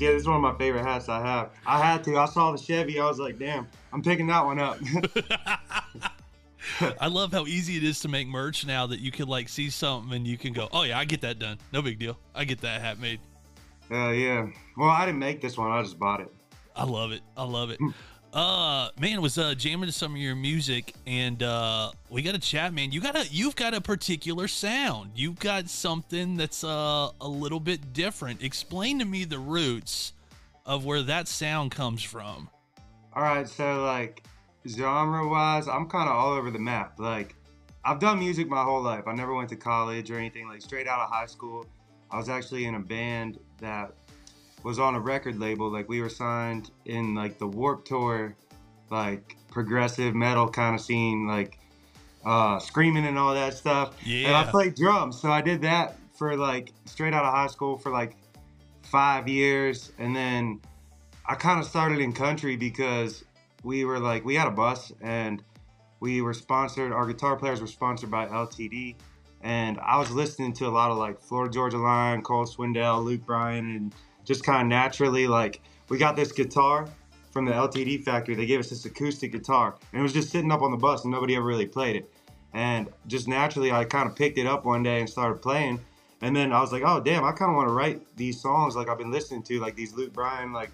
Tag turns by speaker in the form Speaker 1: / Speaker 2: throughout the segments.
Speaker 1: Yeah, this is one of my favorite hats I have. I had to. I saw the Chevy. I was like, damn, I'm picking that one up.
Speaker 2: I love how easy it is to make merch now that you can like see something and you can go, oh yeah, I get that done. No big deal. I get that hat made.
Speaker 1: Uh, yeah. Well, I didn't make this one. I just bought it.
Speaker 2: I love it. I love it. Uh man was uh jamming to some of your music and uh we got a chat man. You got a you've got a particular sound. You've got something that's uh a little bit different. Explain to me the roots of where that sound comes from.
Speaker 1: All right so like genre wise i'm kind of all over the map. Like i've done music my whole life. I never went to college or anything like straight out of high school. I was actually in a band that was on a record label. Like we were signed in like the Warped Tour, like progressive metal kind of scene, like uh, screaming and all that stuff.
Speaker 2: Yeah.
Speaker 1: And I played drums, so I did that for like straight out of high school for like five years, and then I kind of started in country because we were like we had a bus and we were sponsored. Our guitar players were sponsored by LTD. And I was listening to a lot of like Florida Georgia Line, Cole Swindell, Luke Bryan, and just kind of naturally like we got this guitar from the LTD factory. They gave us this acoustic guitar, and it was just sitting up on the bus, and nobody ever really played it. And just naturally, I kind of picked it up one day and started playing. And then I was like, oh damn, I kind of want to write these songs like I've been listening to, like these Luke Bryan, like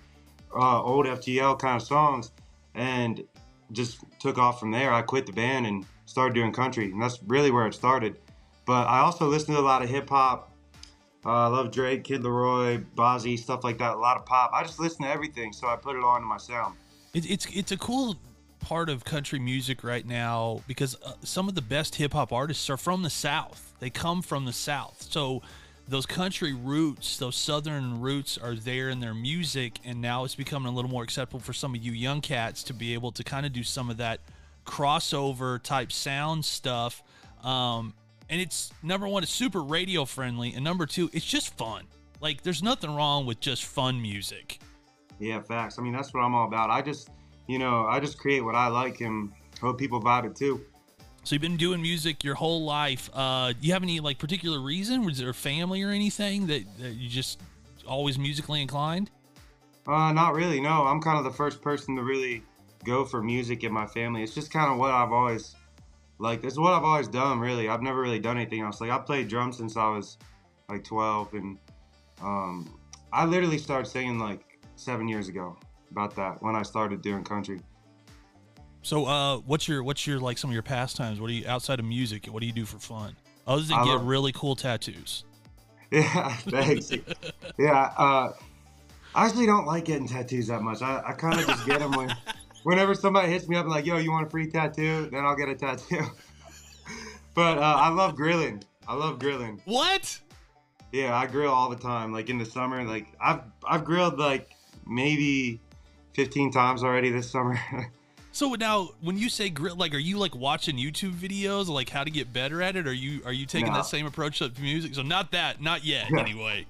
Speaker 1: uh, old FGL kind of songs, and just took off from there. I quit the band and started doing country, and that's really where it started. But I also listened to a lot of hip hop uh, I love Drake, Kid Laroi, Bazzi, stuff like that. A lot of pop. I just listen to everything, so I put it on to my sound.
Speaker 2: It, it's it's a cool part of country music right now because uh, some of the best hip hop artists are from the South. They come from the South, so those country roots, those Southern roots, are there in their music, and now it's becoming a little more acceptable for some of you young cats to be able to kind of do some of that crossover type sound stuff. Um, and it's number one, it's super radio friendly, and number two, it's just fun. Like there's nothing wrong with just fun music.
Speaker 1: Yeah, facts. I mean, that's what I'm all about. I just, you know, I just create what I like and hope people vibe it too.
Speaker 2: So you've been doing music your whole life. Uh, you have any like particular reason? Was there family or anything that, that you just always musically inclined?
Speaker 1: Uh, not really. No, I'm kind of the first person to really go for music in my family. It's just kind of what I've always like this is what I've always done. Really, I've never really done anything else. Like I played drums since I was like 12, and um, I literally started singing like seven years ago. About that when I started doing country.
Speaker 2: So, uh, what's your what's your like some of your pastimes? What do you outside of music? What do you do for fun? Other than I get love, really cool tattoos.
Speaker 1: Yeah, thanks. yeah, uh, I actually don't like getting tattoos that much. I, I kind of just get them when whenever somebody hits me up and like, yo, you want a free tattoo? Then I'll get a tattoo. but uh, I love grilling. I love grilling.
Speaker 2: What?
Speaker 1: Yeah, I grill all the time. Like in the summer, like I've I've grilled like maybe 15 times already this summer.
Speaker 2: so now, when you say grill, like, are you like watching YouTube videos, like how to get better at it? Are you are you taking no. that same approach to music? So not that, not yet, anyway.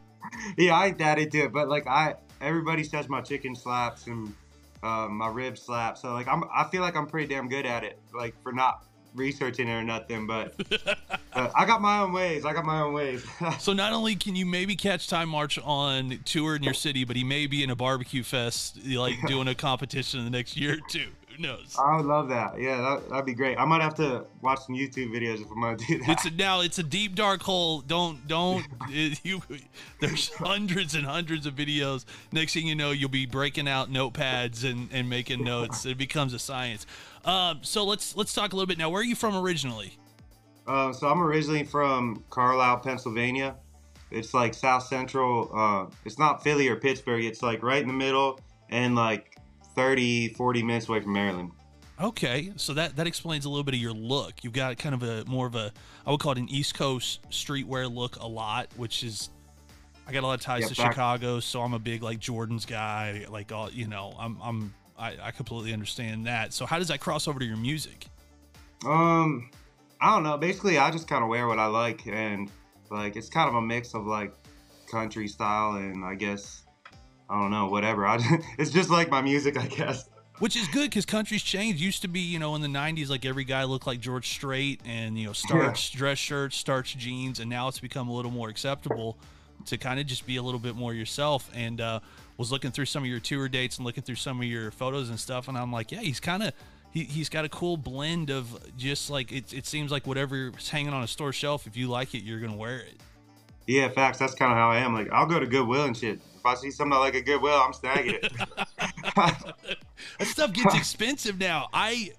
Speaker 1: yeah, I added to it, but like I, everybody says my chicken slaps and uh, my ribs slap. So like I'm, I feel like I'm pretty damn good at it. Like for not researching it or nothing, but uh, I got my own ways. I got my own ways.
Speaker 2: so not only can you maybe catch Ty March on tour in your city, but he may be in a barbecue fest, like doing a competition in the next year or two. Who knows?
Speaker 1: I would love that. Yeah, that, that'd be great. I might have to watch some YouTube videos if I'm gonna do that.
Speaker 2: It's a, now it's a deep dark hole. Don't don't it, you. There's hundreds and hundreds of videos. Next thing you know, you'll be breaking out notepads and and making notes. It becomes a science. Um, so let's let's talk a little bit now. Where are you from originally?
Speaker 1: Uh, so I'm originally from Carlisle, Pennsylvania. It's like South Central. Uh, it's not Philly or Pittsburgh. It's like right in the middle and like 30, 40 minutes away from Maryland.
Speaker 2: Okay, so that that explains a little bit of your look. You've got kind of a more of a I would call it an East Coast streetwear look a lot, which is I got a lot of ties to back. Chicago, so I'm a big like Jordan's guy. Like all you know, I'm I'm I, I completely understand that. So how does that cross over to your music?
Speaker 1: Um, I don't know. Basically, I just kind of wear what I like, and like it's kind of a mix of like country style and I guess I don't know, whatever. I, it's just like my music, I guess.
Speaker 2: Which is good because country's changed. Used to be, you know, in the '90s, like every guy looked like George Strait, and you know, starch yeah. dress shirts, starch jeans, and now it's become a little more acceptable to kind of just be a little bit more yourself. And uh, was looking through some of your tour dates and looking through some of your photos and stuff, and I'm like, yeah, he's kind of he, he's got a cool blend of just like it, it seems like whatever's hanging on a store shelf, if you like it, you're gonna wear it.
Speaker 1: Yeah, facts. That's kind of how I am. Like, I'll go to Goodwill and shit. If I see something I like at Goodwill, I'm snagging it.
Speaker 2: that stuff gets expensive now. I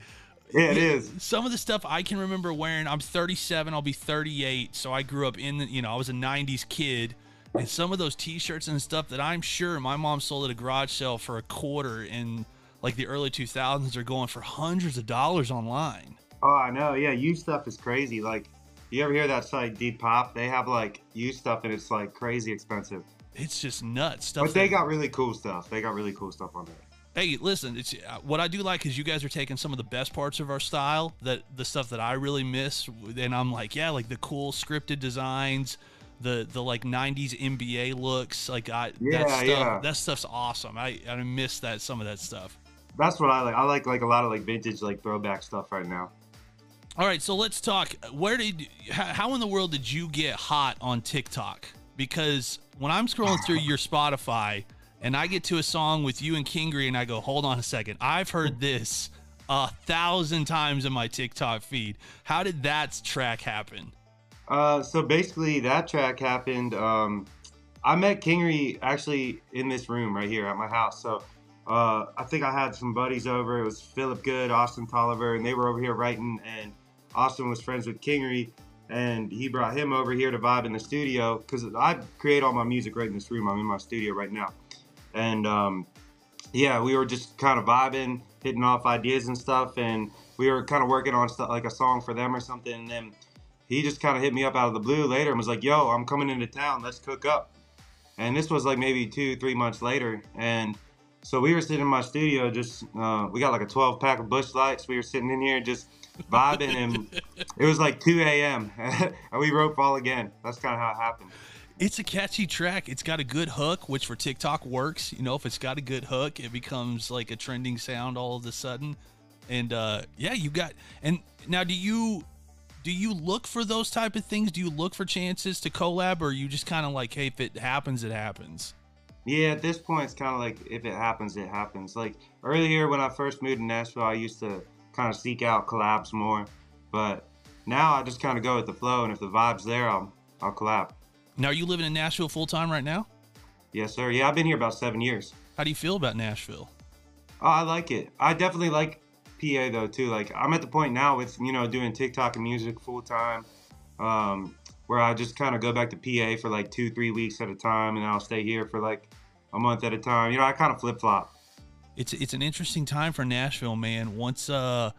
Speaker 1: yeah, it is.
Speaker 2: Some of the stuff I can remember wearing. I'm 37. I'll be 38. So I grew up in the. You know, I was a 90s kid. And some of those T-shirts and stuff that I'm sure my mom sold at a garage sale for a quarter in like the early 2000s are going for hundreds of dollars online.
Speaker 1: Oh, I know. Yeah, used stuff is crazy. Like, you ever hear that site Depop? They have like used stuff and it's like crazy expensive.
Speaker 2: It's just nuts stuff.
Speaker 1: But they got really cool stuff. They got really cool stuff on there.
Speaker 2: Hey, listen, it's uh, what I do like is you guys are taking some of the best parts of our style, that the stuff that I really miss, and I'm like, yeah, like the cool scripted designs, the the like '90s NBA looks, like I
Speaker 1: yeah,
Speaker 2: that stuff,
Speaker 1: yeah.
Speaker 2: that stuff's awesome. I I miss that some of that stuff.
Speaker 1: That's what I like. I like like a lot of like vintage like throwback stuff right now.
Speaker 2: All right, so let's talk. Where did how in the world did you get hot on TikTok? Because when I'm scrolling through your Spotify and I get to a song with you and Kingry and I go, hold on a second, I've heard this a thousand times in my TikTok feed. How did that track happen?
Speaker 1: Uh, so basically, that track happened. Um, I met Kingry actually in this room right here at my house. So uh, I think I had some buddies over. It was Philip Good, Austin Tolliver, and they were over here writing. And Austin was friends with Kingry, and he brought him over here to vibe in the studio because I create all my music right in this room. I'm in my studio right now, and um, yeah, we were just kind of vibing, hitting off ideas and stuff, and we were kind of working on stuff like a song for them or something. And then he just kind of hit me up out of the blue later and was like, "Yo, I'm coming into town. Let's cook up." And this was like maybe two, three months later, and so we were sitting in my studio, just uh, we got like a 12 pack of Busch Lights. We were sitting in here just vibing, and it was like 2 a.m. and we wrote "Fall Again." That's kind of how it happened.
Speaker 2: It's a catchy track. It's got a good hook, which for TikTok works. You know, if it's got a good hook, it becomes like a trending sound all of a sudden. And uh, yeah, you got. And now, do you do you look for those type of things? Do you look for chances to collab, or are you just kind of like, hey, if it happens, it happens?
Speaker 1: Yeah, at this point, it's kind of like if it happens, it happens. Like earlier when I first moved to Nashville, I used to kind of seek out collabs more, but now I just kind of go with the flow, and if the vibe's there, I'll I'll collab.
Speaker 2: Now, are you living in Nashville full time right now?
Speaker 1: Yes, sir. Yeah, I've been here about seven years.
Speaker 2: How do you feel about Nashville?
Speaker 1: Oh, I like it. I definitely like PA though too. Like I'm at the point now with you know doing TikTok and music full time, um, where I just kind of go back to PA for like two, three weeks at a time, and I'll stay here for like a month at a time. You know, I kind of flip flop.
Speaker 2: It's it's an interesting time for Nashville, man. Once uh,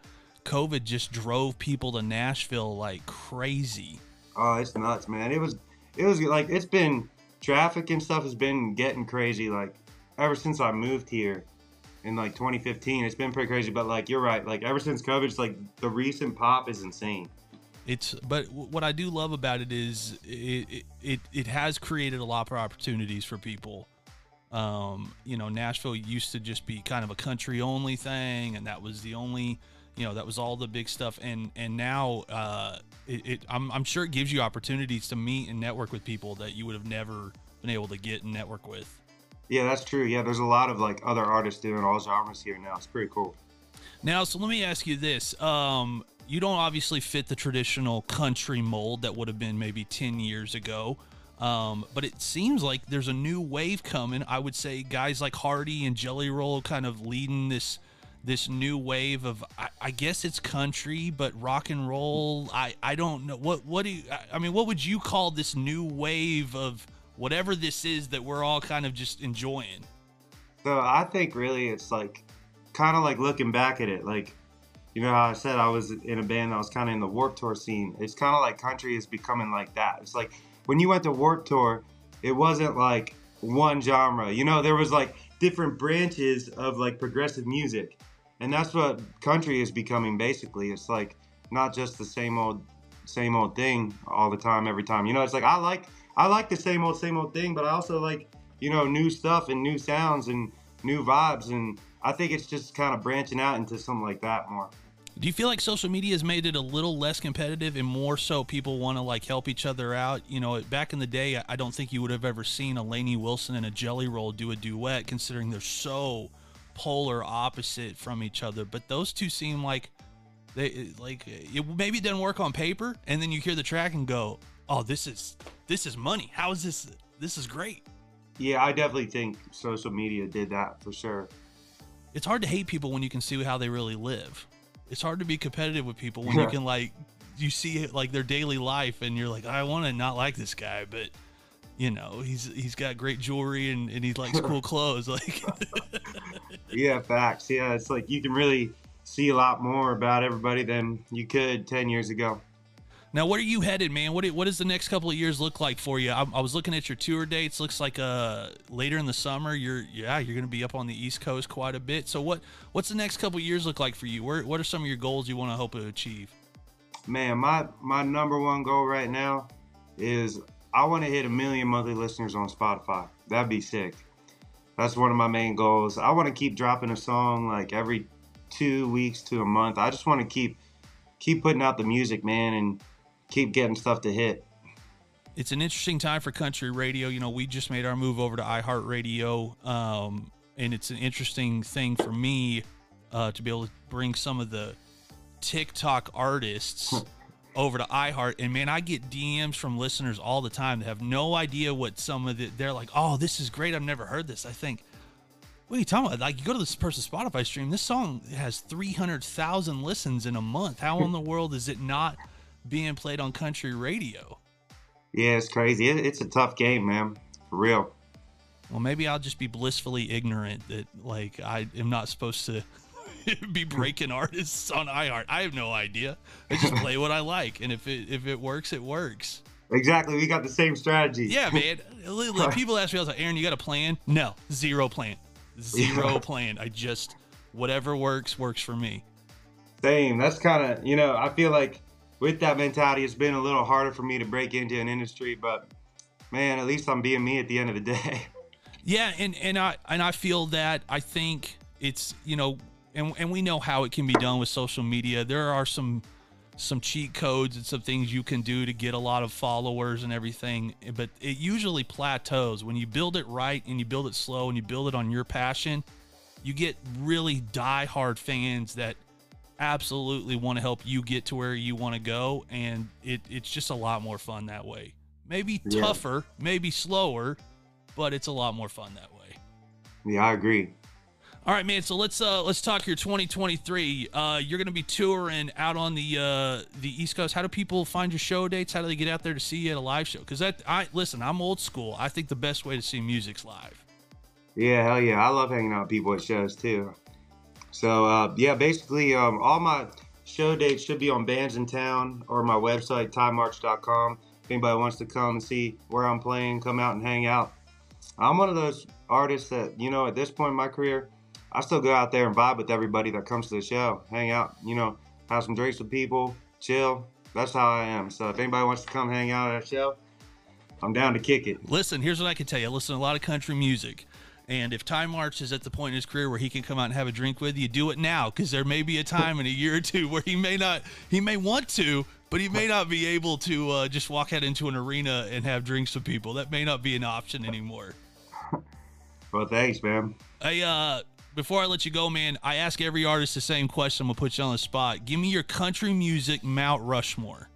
Speaker 2: COVID just drove people to Nashville like crazy.
Speaker 1: Oh, it's nuts, man. It was it was like it's been traffic and stuff has been getting crazy like ever since I moved here in like 2015. It's been pretty crazy, but like you're right. Like ever since COVID, it's like the recent pop is insane.
Speaker 2: It's but what I do love about it is it it, it has created a lot of opportunities for people. Um, you know, Nashville used to just be kind of a country only thing, and that was the only, you know, that was all the big stuff. And and now, uh, it, it I'm I'm sure it gives you opportunities to meet and network with people that you would have never been able to get and network with.
Speaker 1: Yeah, that's true. Yeah, there's a lot of like other artists doing all genres here now. It's pretty cool.
Speaker 2: Now, so let me ask you this: um, you don't obviously fit the traditional country mold that would have been maybe ten years ago. Um, but it seems like there's a new wave coming. I would say guys like Hardy and Jelly Roll kind of leading this this new wave of I, I guess it's country, but rock and roll. I I don't know what what do you, I mean. What would you call this new wave of whatever this is that we're all kind of just enjoying?
Speaker 1: So I think really it's like kind of like looking back at it, like you know how I said I was in a band that was kind of in the Warped Tour scene. It's kind of like country is becoming like that. It's like when you went to Warped Tour, it wasn't like one genre. You know, there was like different branches of like progressive music. And that's what country is becoming basically. It's like not just the same old same old thing all the time every time. You know, it's like I like I like the same old same old thing, but I also like, you know, new stuff and new sounds and new vibes and I think it's just kind of branching out into something like that more.
Speaker 2: Do you feel like social media has made it a little less competitive and more so people want to like help each other out? You know, back in the day, I don't think you would have ever seen a Lainey Wilson and a Jelly Roll do a duet, considering they're so polar opposite from each other. But those two seem like they eh, like eh, it maybe it doesn't work on paper, and then you hear the track and go, "Oh, this is this is money. How is this? This is great."
Speaker 1: Yeah, I definitely think social media did that for sure.
Speaker 2: It's hard to hate people when you can see how they really live it's hard to be competitive with people when you can like you see like their daily life and you're like I want to not like this guy but you know he's he's got great jewelry and, and he likes cool clothes like
Speaker 1: yeah facts. Yeah it's like you can really see a lot more about everybody than you could 10 years ago
Speaker 2: now, where are you headed, man? What what does the next couple of years look like for you? I, I was looking at your tour dates. Looks like uh later in the summer, you're yeah you're going to be up on the East Coast quite a bit. So what what's the next couple of years look like for you? Where what are some of your goals you want to hope to achieve?
Speaker 1: Man, my my number one goal right now is I want to hit a million monthly listeners on Spotify. That'd be sick. That's one of my main goals. I want to keep dropping a song like every two weeks to a month. I just want to keep keep putting out the music, man, and keep getting stuff to hit.
Speaker 2: It's an interesting time for country radio. You know, we just made our move over to iHeartRadio, um, and it's an interesting thing for me uh, to be able to bring some of the TikTok artists over to iHeart. And man, I get DMs from listeners all the time that have no idea what some of the. They're like, "Oh, this is great! I've never heard this." I think. What are you talking about? Like, you go to this person's Spotify stream. This song has 300,000 listens in a month. How in the world is it not being played on country radio.
Speaker 1: Yeah, it's crazy. it's a tough game, man. For real.
Speaker 2: Well, maybe I'll just be blissfully ignorant that like I am not supposed to be breaking artists on iHeart. I have no idea. I just play what I like, and if it if it works, it works.
Speaker 1: Exactly. We got the same strategy.
Speaker 2: Yeah, man. Like, people ask me, I was like, Aaron, you got a plan? No, zero plan. Zero yeah. plan. I just whatever works works for me.
Speaker 1: Same. That's kind of you know. I feel like with that mentality, it's been a little harder for me to break into an industry, but man, at least I'm being me at the end of the day.
Speaker 2: Yeah, and and I and I feel that I think it's you know, and and we know how it can be done with social media. There are some some cheat codes and some things you can do to get a lot of followers and everything, but it usually plateaus when you build it right and you build it slow and you build it on your passion. You get really die-hard fans that absolutely want to help you get to where you want to go and it, it's just a lot more fun that way. Maybe yeah. tougher maybe slower but it's a lot more fun that way.
Speaker 1: Yeah i agree.
Speaker 2: All right man so let's uh let's talk your 2023 uh you're gonna be touring out on the uh the east coast. How do people find your show dates? How do they get out there to see you at a live show? Because that i listen i'm old school. I think the best way to see music's live.
Speaker 1: Yeah hell yeah. I love hanging out with people at shows too so uh, yeah, basically um, all my show dates should be on Bandsintown or my website tymarch.com. If anybody wants to come and see where I'm playing, come out and hang out. I'm one of those artists that you know at this point in my career, I still go out there and vibe with everybody that comes to the show, hang out, you know, have some drinks with people, chill. That's how I am. So if anybody wants to come hang out at a show, I'm down to kick it.
Speaker 2: Listen, here's what I can tell you. I listen to a lot of country music. And if Ty March is at the point in his career where he can come out and have a drink with you, do it now because there may be a time in a year or two where he may not, he may want to, but he may not be able to uh, just walk out into an arena and have drinks with people. That may not be an option anymore.
Speaker 1: Well, thanks, man.
Speaker 2: Hey, uh, before I let you go, man, I ask every artist the same question. I'm gonna put you on the spot. Give me your country music Mount Rushmore.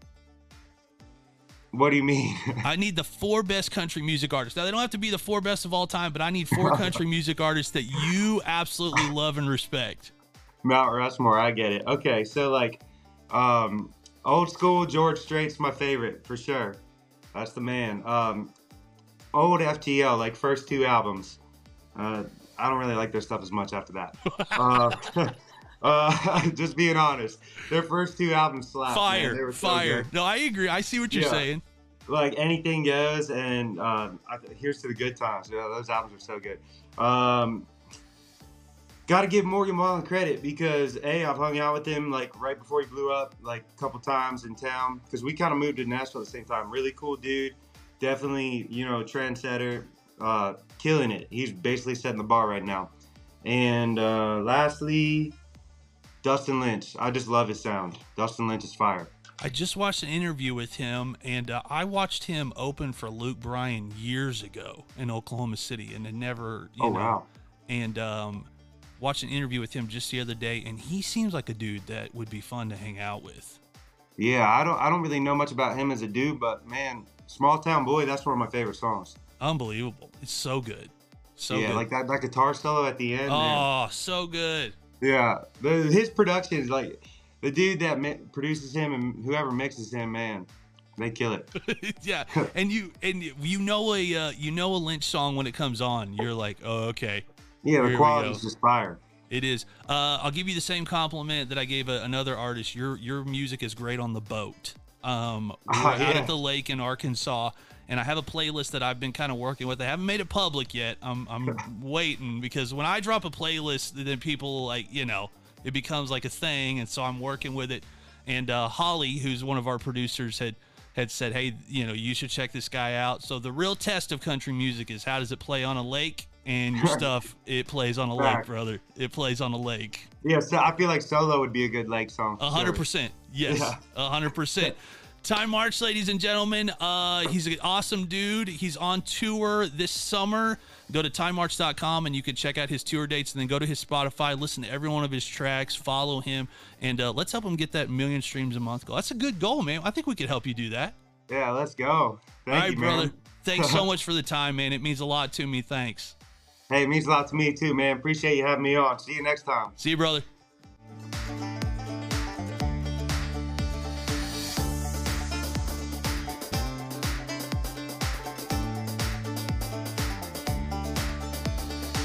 Speaker 1: What do you mean?
Speaker 2: I need the four best country music artists. Now they don't have to be the four best of all time, but I need four country music artists that you absolutely love and respect.
Speaker 1: Mount Rushmore, I get it. Okay, so like um old school George Strait's my favorite for sure. That's the man. Um old FGL, like first two albums. Uh I don't really like their stuff as much after that. uh, uh, just being honest, their first two albums slapped.
Speaker 2: Fire, fire. So no, I agree. I see what you're yeah. saying.
Speaker 1: Like anything goes, and uh, here's to the good times. Yeah, those albums are so good. Um, Got to give Morgan Wallen credit because a I've hung out with him like right before he blew up, like a couple times in town because we kind of moved to Nashville at the same time. Really cool dude, definitely you know a trendsetter, uh, killing it. He's basically setting the bar right now. And uh, lastly, Dustin Lynch. I just love his sound. Dustin Lynch is fire.
Speaker 2: I just watched an interview with him, and uh, I watched him open for Luke Bryan years ago in Oklahoma City, and it never, you
Speaker 1: oh
Speaker 2: know,
Speaker 1: wow.
Speaker 2: and um, watched an interview with him just the other day, and he seems like a dude that would be fun to hang out with.
Speaker 1: Yeah, I don't I don't really know much about him as a dude, but man, Small Town Boy, that's one of my favorite songs.
Speaker 2: Unbelievable! It's so good, so
Speaker 1: yeah,
Speaker 2: good.
Speaker 1: like that, that guitar solo at the end. man.
Speaker 2: oh, so good.
Speaker 1: Yeah, the, his production is like the dude that mi- produces him and whoever mixes him, man, they kill it.
Speaker 2: yeah, and you and you know a uh, you know a Lynch song when it comes on, you're like, oh, okay.
Speaker 1: Yeah, the
Speaker 2: we
Speaker 1: quality is just fire.
Speaker 2: It is. Uh, I'll give you the same compliment that I gave a, another artist. Your your music is great on the boat. Um, we're
Speaker 1: Oh,
Speaker 2: out
Speaker 1: yeah.
Speaker 2: at the lake in Arkansas, and I have a playlist that I've been kind of working with. I haven't made it public yet. I'm I'm waiting because when I drop a playlist, then people like you know it becomes like a thing, and so I'm working with it. And uh, Holly, who's one of our producers, had had said, hey, you know, you should check this guy out. So the real test of country music is how does it play on a lake, and your stuff it plays on a lake, brother. It plays on a lake.
Speaker 1: Yeah, so I feel like Solo would be a good lake song.
Speaker 2: A hundred percent. Yes.
Speaker 1: Yeah.
Speaker 2: A hundred percent. Ty March, ladies and gentlemen. Uh, he's an awesome dude. He's on tour this summer. Go to tymarch.com and you can check out his tour dates and then go to his Spotify, listen to every one of his tracks, follow him, and uh, let's help him get that million streams a month goal. That's a good goal, man. I think we could help you do that.
Speaker 1: Yeah, let's go. Thank
Speaker 2: All right,
Speaker 1: you,
Speaker 2: brother.
Speaker 1: man.
Speaker 2: Thanks so much for the time, man. It means a lot to me. Thanks.
Speaker 1: Hey, it means a lot to me too, man. Appreciate you having me on. See you next time.
Speaker 2: See you, brother.